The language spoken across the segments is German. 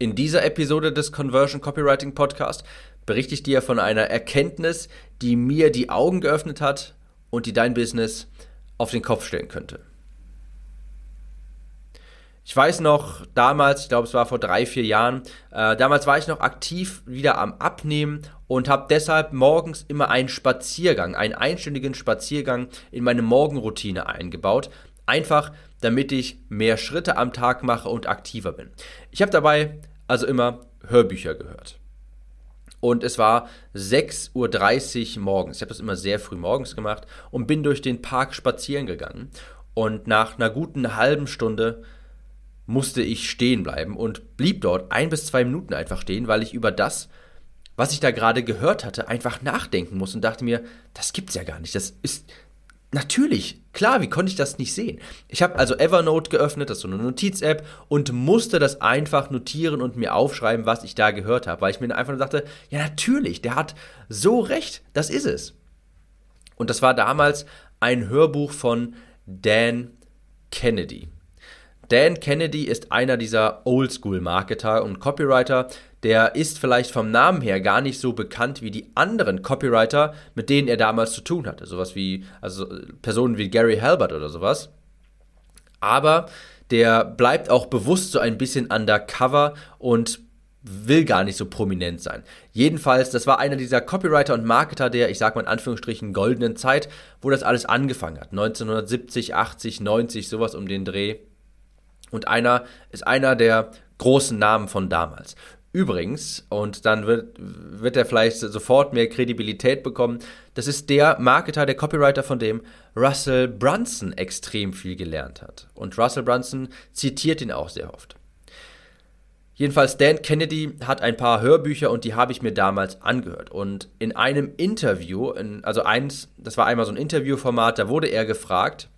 In dieser Episode des Conversion Copywriting Podcast berichte ich dir von einer Erkenntnis, die mir die Augen geöffnet hat und die dein Business auf den Kopf stellen könnte. Ich weiß noch, damals, ich glaube es war vor drei, vier Jahren, äh, damals war ich noch aktiv wieder am Abnehmen und habe deshalb morgens immer einen Spaziergang, einen einstündigen Spaziergang in meine Morgenroutine eingebaut. Einfach, damit ich mehr Schritte am Tag mache und aktiver bin. Ich habe dabei also immer Hörbücher gehört. Und es war 6.30 Uhr morgens. Ich habe das immer sehr früh morgens gemacht und bin durch den Park spazieren gegangen. Und nach einer guten halben Stunde musste ich stehen bleiben und blieb dort ein bis zwei Minuten einfach stehen, weil ich über das, was ich da gerade gehört hatte, einfach nachdenken muss und dachte mir, das gibt's ja gar nicht. Das ist natürlich, klar, wie konnte ich das nicht sehen? Ich habe also Evernote geöffnet, das ist so eine Notiz-App, und musste das einfach notieren und mir aufschreiben, was ich da gehört habe, weil ich mir einfach nur dachte, ja natürlich, der hat so recht, das ist es. Und das war damals ein Hörbuch von Dan Kennedy. Dan Kennedy ist einer dieser Oldschool-Marketer und Copywriter. Der ist vielleicht vom Namen her gar nicht so bekannt wie die anderen Copywriter, mit denen er damals zu tun hatte. Sowas wie, also Personen wie Gary Halbert oder sowas. Aber der bleibt auch bewusst so ein bisschen undercover und will gar nicht so prominent sein. Jedenfalls, das war einer dieser Copywriter und Marketer der, ich sag mal in Anführungsstrichen, goldenen Zeit, wo das alles angefangen hat. 1970, 80, 90, sowas um den Dreh. Und einer ist einer der großen Namen von damals. Übrigens, und dann wird, wird er vielleicht sofort mehr Kredibilität bekommen, das ist der Marketer, der Copywriter, von dem Russell Brunson extrem viel gelernt hat. Und Russell Brunson zitiert ihn auch sehr oft. Jedenfalls, Dan Kennedy hat ein paar Hörbücher und die habe ich mir damals angehört. Und in einem Interview, in, also eins, das war einmal so ein Interviewformat, da wurde er gefragt,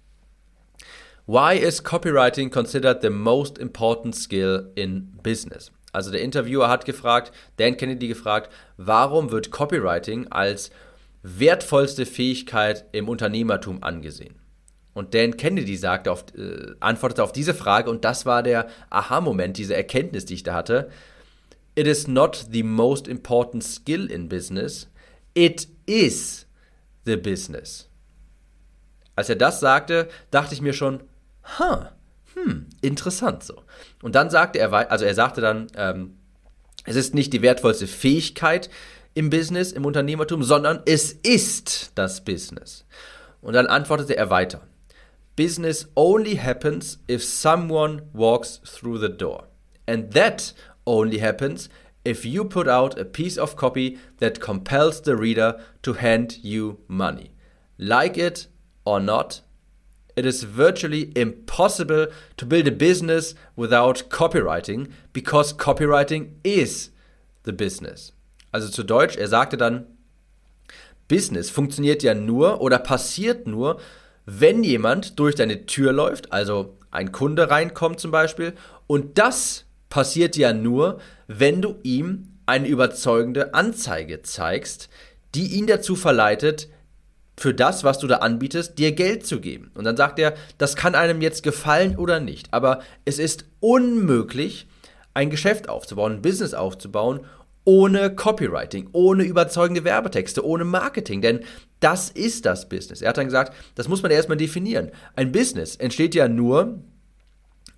Why is copywriting considered the most important skill in business? Also der Interviewer hat gefragt, Dan Kennedy gefragt, warum wird Copywriting als wertvollste Fähigkeit im Unternehmertum angesehen? Und Dan Kennedy sagte auf, äh, antwortete auf diese Frage und das war der Aha-Moment, diese Erkenntnis, die ich da hatte. It is not the most important skill in business, it is the business. Als er das sagte, dachte ich mir schon, huh, hm, interessant so. Und dann sagte er, also er sagte dann, ähm, es ist nicht die wertvollste Fähigkeit im Business, im Unternehmertum, sondern es ist das Business. Und dann antwortete er weiter. Business only happens if someone walks through the door. And that only happens if you put out a piece of copy that compels the reader to hand you money. Like it or not, it is virtually impossible to build a business without copywriting because copywriting is the business. Also zu Deutsch, er sagte dann, Business funktioniert ja nur oder passiert nur, wenn jemand durch deine Tür läuft, also ein Kunde reinkommt zum Beispiel, und das passiert ja nur, wenn du ihm eine überzeugende Anzeige zeigst, die ihn dazu verleitet, für das, was du da anbietest, dir Geld zu geben. Und dann sagt er, das kann einem jetzt gefallen oder nicht, aber es ist unmöglich, ein Geschäft aufzubauen, ein Business aufzubauen, ohne Copywriting, ohne überzeugende Werbetexte, ohne Marketing, denn das ist das Business. Er hat dann gesagt, das muss man erstmal definieren. Ein Business entsteht ja nur,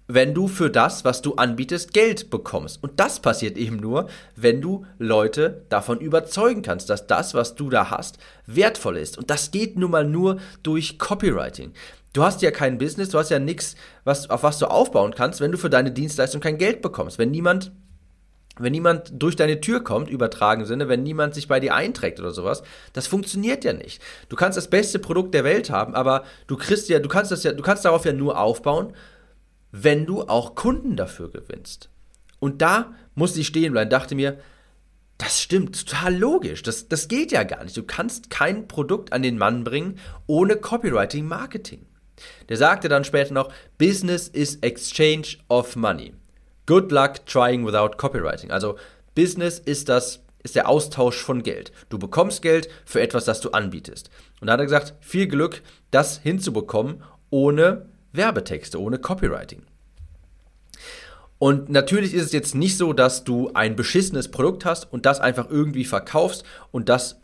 wenn du für das, was du anbietest, Geld bekommst. Und das passiert eben nur, wenn du Leute davon überzeugen kannst, dass das, was du da hast, wertvoll ist. Und das geht nun mal nur durch Copywriting. Du hast ja kein Business, du hast ja nichts, was, auf was du aufbauen kannst, wenn du für deine Dienstleistung kein Geld bekommst. Wenn niemand wenn niemand durch deine Tür kommt, übertragen Sinne, wenn niemand sich bei dir einträgt oder sowas, das funktioniert ja nicht. Du kannst das beste Produkt der Welt haben, aber du kriegst ja, du kannst das ja, du kannst darauf ja nur aufbauen, wenn du auch Kunden dafür gewinnst. Und da musste ich stehen bleiben, dachte mir, das stimmt, total logisch. Das, das geht ja gar nicht. Du kannst kein Produkt an den Mann bringen ohne Copywriting Marketing. Der sagte dann später noch, Business is exchange of money. Good luck trying without copywriting. Also Business ist das ist der Austausch von Geld. Du bekommst Geld für etwas, das du anbietest. Und da hat er gesagt, viel Glück, das hinzubekommen, ohne Werbetexte, ohne Copywriting. Und natürlich ist es jetzt nicht so, dass du ein beschissenes Produkt hast und das einfach irgendwie verkaufst und das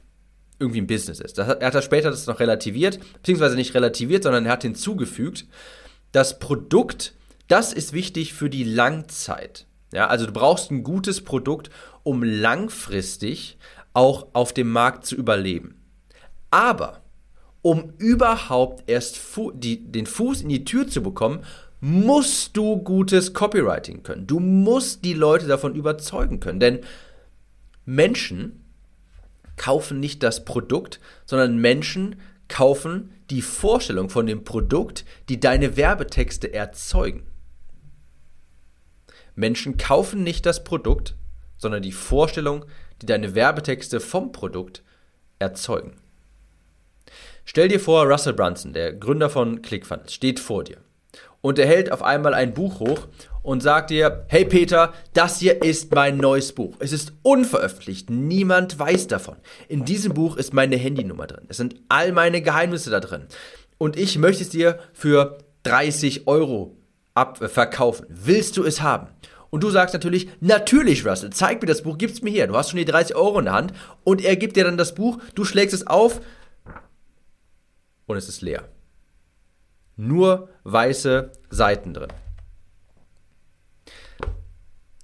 irgendwie ein Business ist. Das hat, er hat das später das noch relativiert, beziehungsweise nicht relativiert, sondern er hat hinzugefügt, das Produkt, das ist wichtig für die Langzeit. Ja, also du brauchst ein gutes Produkt, um langfristig auch auf dem Markt zu überleben. Aber um überhaupt erst fu die, den Fuß in die Tür zu bekommen, musst du gutes Copywriting können. Du musst die Leute davon überzeugen können. Denn Menschen kaufen nicht das Produkt, sondern Menschen kaufen die Vorstellung von dem Produkt, die deine Werbetexte erzeugen. Menschen kaufen nicht das Produkt, sondern die Vorstellung, die deine Werbetexte vom Produkt erzeugen. Stell dir vor, Russell Brunson, der Gründer von ClickFunnels, steht vor dir und er hält auf einmal ein Buch hoch und sagt dir, hey Peter, das hier ist mein neues Buch. Es ist unveröffentlicht, niemand weiß davon. In diesem Buch ist meine Handynummer drin. Es sind all meine Geheimnisse da drin. Und ich möchte es dir für 30 Euro äh, verkaufen. Willst du es haben? Und du sagst natürlich, natürlich Russell, zeig mir das Buch, gib's mir her. Du hast schon die 30 Euro in der Hand und er gibt dir dann das Buch, du schlägst es auf, und es ist leer. Nur weiße Seiten drin.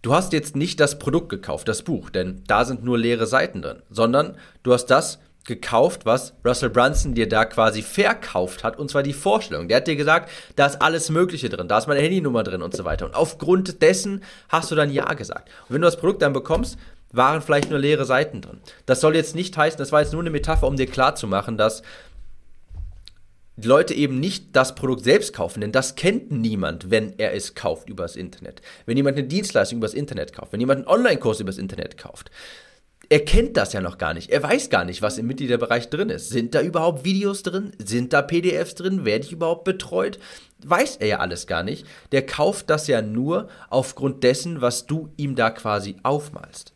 Du hast jetzt nicht das Produkt gekauft, das Buch, denn da sind nur leere Seiten drin, sondern du hast das gekauft, was Russell Brunson dir da quasi verkauft hat, und zwar die Vorstellung. Der hat dir gesagt, da ist alles Mögliche drin, da ist meine Handynummer drin und so weiter. Und aufgrund dessen hast du dann Ja gesagt. Und wenn du das Produkt dann bekommst, waren vielleicht nur leere Seiten drin. Das soll jetzt nicht heißen, das war jetzt nur eine Metapher, um dir klarzumachen, dass Leute eben nicht das Produkt selbst kaufen, denn das kennt niemand, wenn er es kauft übers Internet. Wenn jemand eine Dienstleistung übers Internet kauft, wenn jemand einen Online-Kurs übers Internet kauft. Er kennt das ja noch gar nicht. Er weiß gar nicht, was im Mitgliederbereich drin ist. Sind da überhaupt Videos drin? Sind da PDFs drin? Werde ich überhaupt betreut? Weiß er ja alles gar nicht. Der kauft das ja nur aufgrund dessen, was du ihm da quasi aufmalst.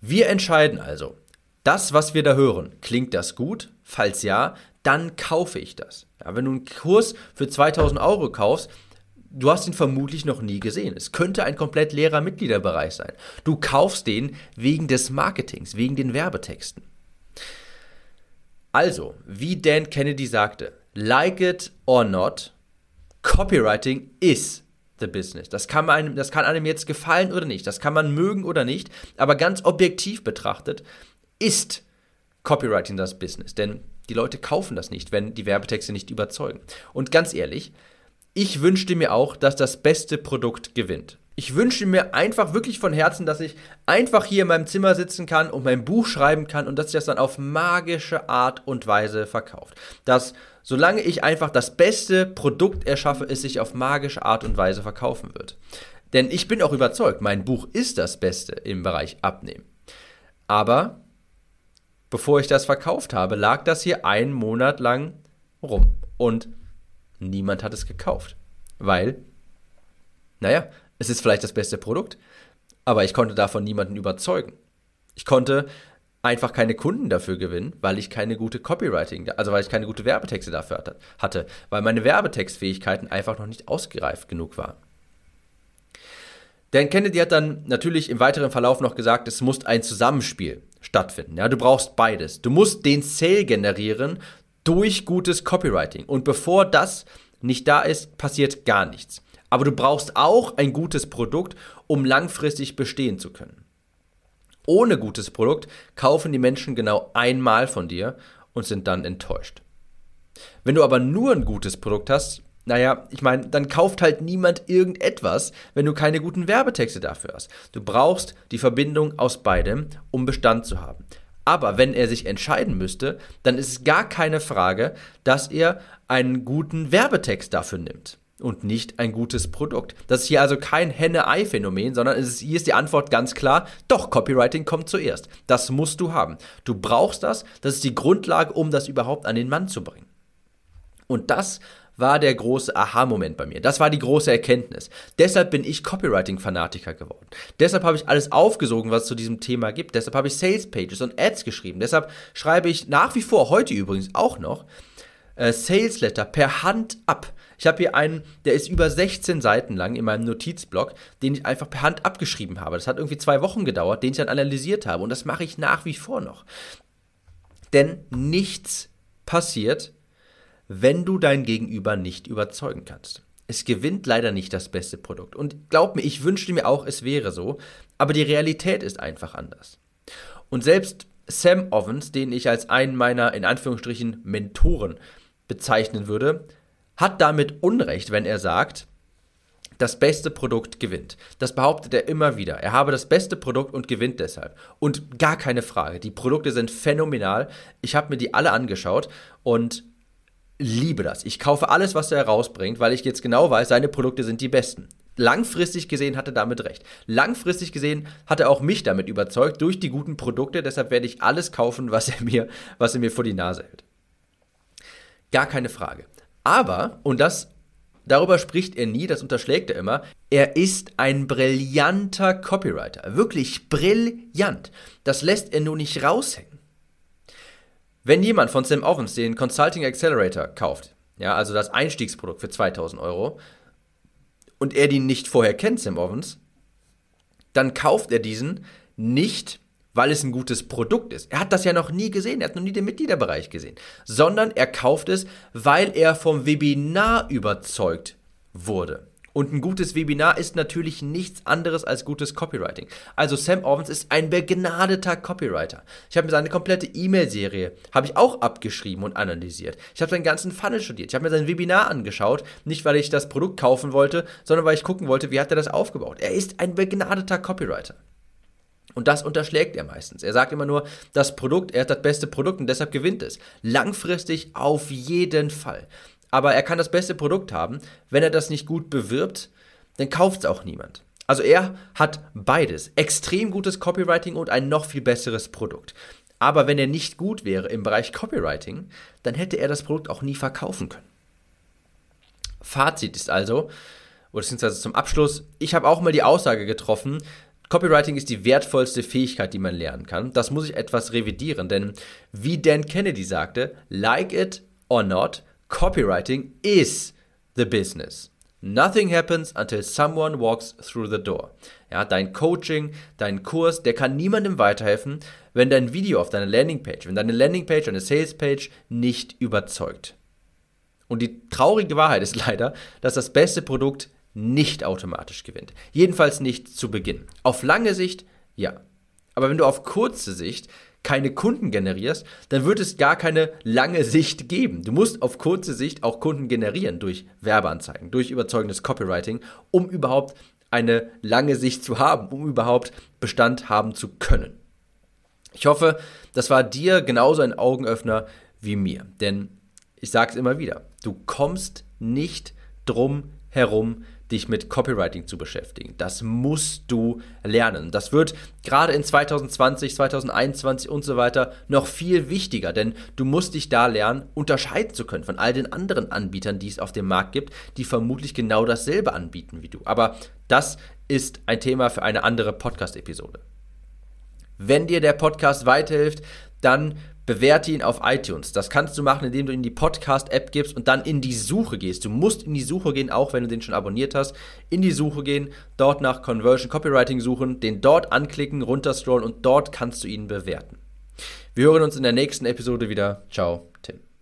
Wir entscheiden also, das, was wir da hören, klingt das gut? Falls ja, dann kaufe ich das. Ja, wenn du einen Kurs für 2000 Euro kaufst, du hast ihn vermutlich noch nie gesehen. Es könnte ein komplett leerer Mitgliederbereich sein. Du kaufst den wegen des Marketings, wegen den Werbetexten. Also, wie Dan Kennedy sagte, like it or not, Copywriting is the business. Das kann, einem, das kann einem jetzt gefallen oder nicht, das kann man mögen oder nicht, aber ganz objektiv betrachtet ist Copywriting das Business. Denn die Leute kaufen das nicht, wenn die Werbetexte nicht überzeugen. Und ganz ehrlich, ich wünschte mir auch, dass das beste Produkt gewinnt. Ich wünsche mir einfach wirklich von Herzen, dass ich einfach hier in meinem Zimmer sitzen kann und mein Buch schreiben kann und dass sich das dann auf magische Art und Weise verkauft. Dass solange ich einfach das beste Produkt erschaffe, es sich auf magische Art und Weise verkaufen wird. Denn ich bin auch überzeugt, mein Buch ist das Beste im Bereich Abnehmen. Aber bevor ich das verkauft habe, lag das hier einen Monat lang rum. Und niemand hat es gekauft. Weil, naja, es ist vielleicht das beste Produkt, aber ich konnte davon niemanden überzeugen. Ich konnte einfach keine Kunden dafür gewinnen, weil ich keine gute Copywriting, also weil ich keine gute Werbetexte dafür hatte, weil meine Werbetextfähigkeiten einfach noch nicht ausgereift genug waren. Dan Kennedy hat dann natürlich im weiteren Verlauf noch gesagt, es muss ein Zusammenspiel stattfinden. Ja, du brauchst beides. Du musst den Sale generieren durch gutes Copywriting. Und bevor das nicht da ist, passiert gar nichts. Aber du brauchst auch ein gutes Produkt, um langfristig bestehen zu können. Ohne gutes Produkt kaufen die Menschen genau einmal von dir und sind dann enttäuscht. Wenn du aber nur ein gutes Produkt hast, naja, ich meine, dann kauft halt niemand irgendetwas, wenn du keine guten Werbetexte dafür hast. Du brauchst die Verbindung aus beidem, um Bestand zu haben. Aber wenn er sich entscheiden müsste, dann ist es gar keine Frage, dass er einen guten Werbetext dafür nimmt und nicht ein gutes Produkt. Das ist hier also kein Henne-Ei-Phänomen, sondern ist, hier ist die Antwort ganz klar, doch, Copywriting kommt zuerst. Das musst du haben. Du brauchst das, das ist die Grundlage, um das überhaupt an den Mann zu bringen. Und das war der große Aha-Moment bei mir. Das war die große Erkenntnis. Deshalb bin ich Copywriting-Fanatiker geworden. Deshalb habe ich alles aufgesogen, was es zu diesem Thema gibt. Deshalb habe ich Sales-Pages und Ads geschrieben. Deshalb schreibe ich nach wie vor, heute übrigens auch noch, äh, Sales Letter per Hand ab. Ich habe hier einen, der ist über 16 Seiten lang in meinem Notizblock, den ich einfach per Hand abgeschrieben habe. Das hat irgendwie zwei Wochen gedauert, den ich dann analysiert habe. Und das mache ich nach wie vor noch. Denn nichts passiert, wenn du dein Gegenüber nicht überzeugen kannst. Es gewinnt leider nicht das beste Produkt. Und glaub mir, ich wünschte mir auch, es wäre so, aber die Realität ist einfach anders. Und selbst Sam Ovens, den ich als einen meiner in Anführungsstrichen Mentoren bezeichnen würde, hat damit Unrecht, wenn er sagt, das beste Produkt gewinnt. Das behauptet er immer wieder. Er habe das beste Produkt und gewinnt deshalb. Und gar keine Frage. Die Produkte sind phänomenal. Ich habe mir die alle angeschaut und liebe das. Ich kaufe alles, was er herausbringt, weil ich jetzt genau weiß, seine Produkte sind die besten. Langfristig gesehen hat er damit recht. Langfristig gesehen hat er auch mich damit überzeugt durch die guten Produkte. Deshalb werde ich alles kaufen, was er mir, was er mir vor die Nase hält. Gar keine Frage. Aber, und das, darüber spricht er nie, das unterschlägt er immer, er ist ein brillanter Copywriter. Wirklich brillant. Das lässt er nur nicht raushängen. Wenn jemand von Sam Ovens den Consulting Accelerator kauft, ja, also das Einstiegsprodukt für 2000 Euro, und er den nicht vorher kennt, Sam Ovens, dann kauft er diesen nicht, weil es ein gutes Produkt ist. Er hat das ja noch nie gesehen, er hat noch nie den Mitgliederbereich gesehen, sondern er kauft es, weil er vom Webinar überzeugt wurde. Und ein gutes Webinar ist natürlich nichts anderes als gutes Copywriting. Also Sam Ovens ist ein begnadeter Copywriter. Ich habe mir seine komplette E-Mail-Serie habe ich auch abgeschrieben und analysiert. Ich habe seinen ganzen Funnel studiert. Ich habe mir sein Webinar angeschaut, nicht weil ich das Produkt kaufen wollte, sondern weil ich gucken wollte, wie hat er das aufgebaut. Er ist ein begnadeter Copywriter. Und das unterschlägt er meistens. Er sagt immer nur, das Produkt, er hat das beste Produkt und deshalb gewinnt es. Langfristig auf jeden Fall. Aber er kann das beste Produkt haben. Wenn er das nicht gut bewirbt, dann kauft es auch niemand. Also er hat beides. Extrem gutes Copywriting und ein noch viel besseres Produkt. Aber wenn er nicht gut wäre im Bereich Copywriting, dann hätte er das Produkt auch nie verkaufen können. Fazit ist also, oder beziehungsweise zum Abschluss, ich habe auch mal die Aussage getroffen, Copywriting ist die wertvollste Fähigkeit, die man lernen kann. Das muss ich etwas revidieren, denn wie Dan Kennedy sagte, like it or not, Copywriting is the business. Nothing happens until someone walks through the door. Ja, dein Coaching, dein Kurs, der kann niemandem weiterhelfen, wenn dein Video auf deiner Landingpage, wenn deine Landingpage, deine Salespage nicht überzeugt. Und die traurige Wahrheit ist leider, dass das beste Produkt nicht automatisch gewinnt. Jedenfalls nicht zu Beginn. Auf lange Sicht ja. Aber wenn du auf kurze Sicht keine Kunden generierst, dann wird es gar keine lange Sicht geben. Du musst auf kurze Sicht auch Kunden generieren durch Werbeanzeigen, durch überzeugendes Copywriting, um überhaupt eine lange Sicht zu haben, um überhaupt Bestand haben zu können. Ich hoffe, das war dir genauso ein Augenöffner wie mir. Denn ich sage es immer wieder, du kommst nicht drum herum, dich mit Copywriting zu beschäftigen. Das musst du lernen. Das wird gerade in 2020, 2021 und so weiter noch viel wichtiger, denn du musst dich da lernen, unterscheiden zu können von all den anderen Anbietern, die es auf dem Markt gibt, die vermutlich genau dasselbe anbieten wie du. Aber das ist ein Thema für eine andere Podcast-Episode. Wenn dir der Podcast weiterhilft, dann bewerte ihn auf iTunes. Das kannst du machen, indem du in die Podcast-App gibst und dann in die Suche gehst. Du musst in die Suche gehen, auch wenn du den schon abonniert hast. In die Suche gehen, dort nach Conversion Copywriting suchen, den dort anklicken, runterscrollen und dort kannst du ihn bewerten. Wir hören uns in der nächsten Episode wieder. Ciao, Tim.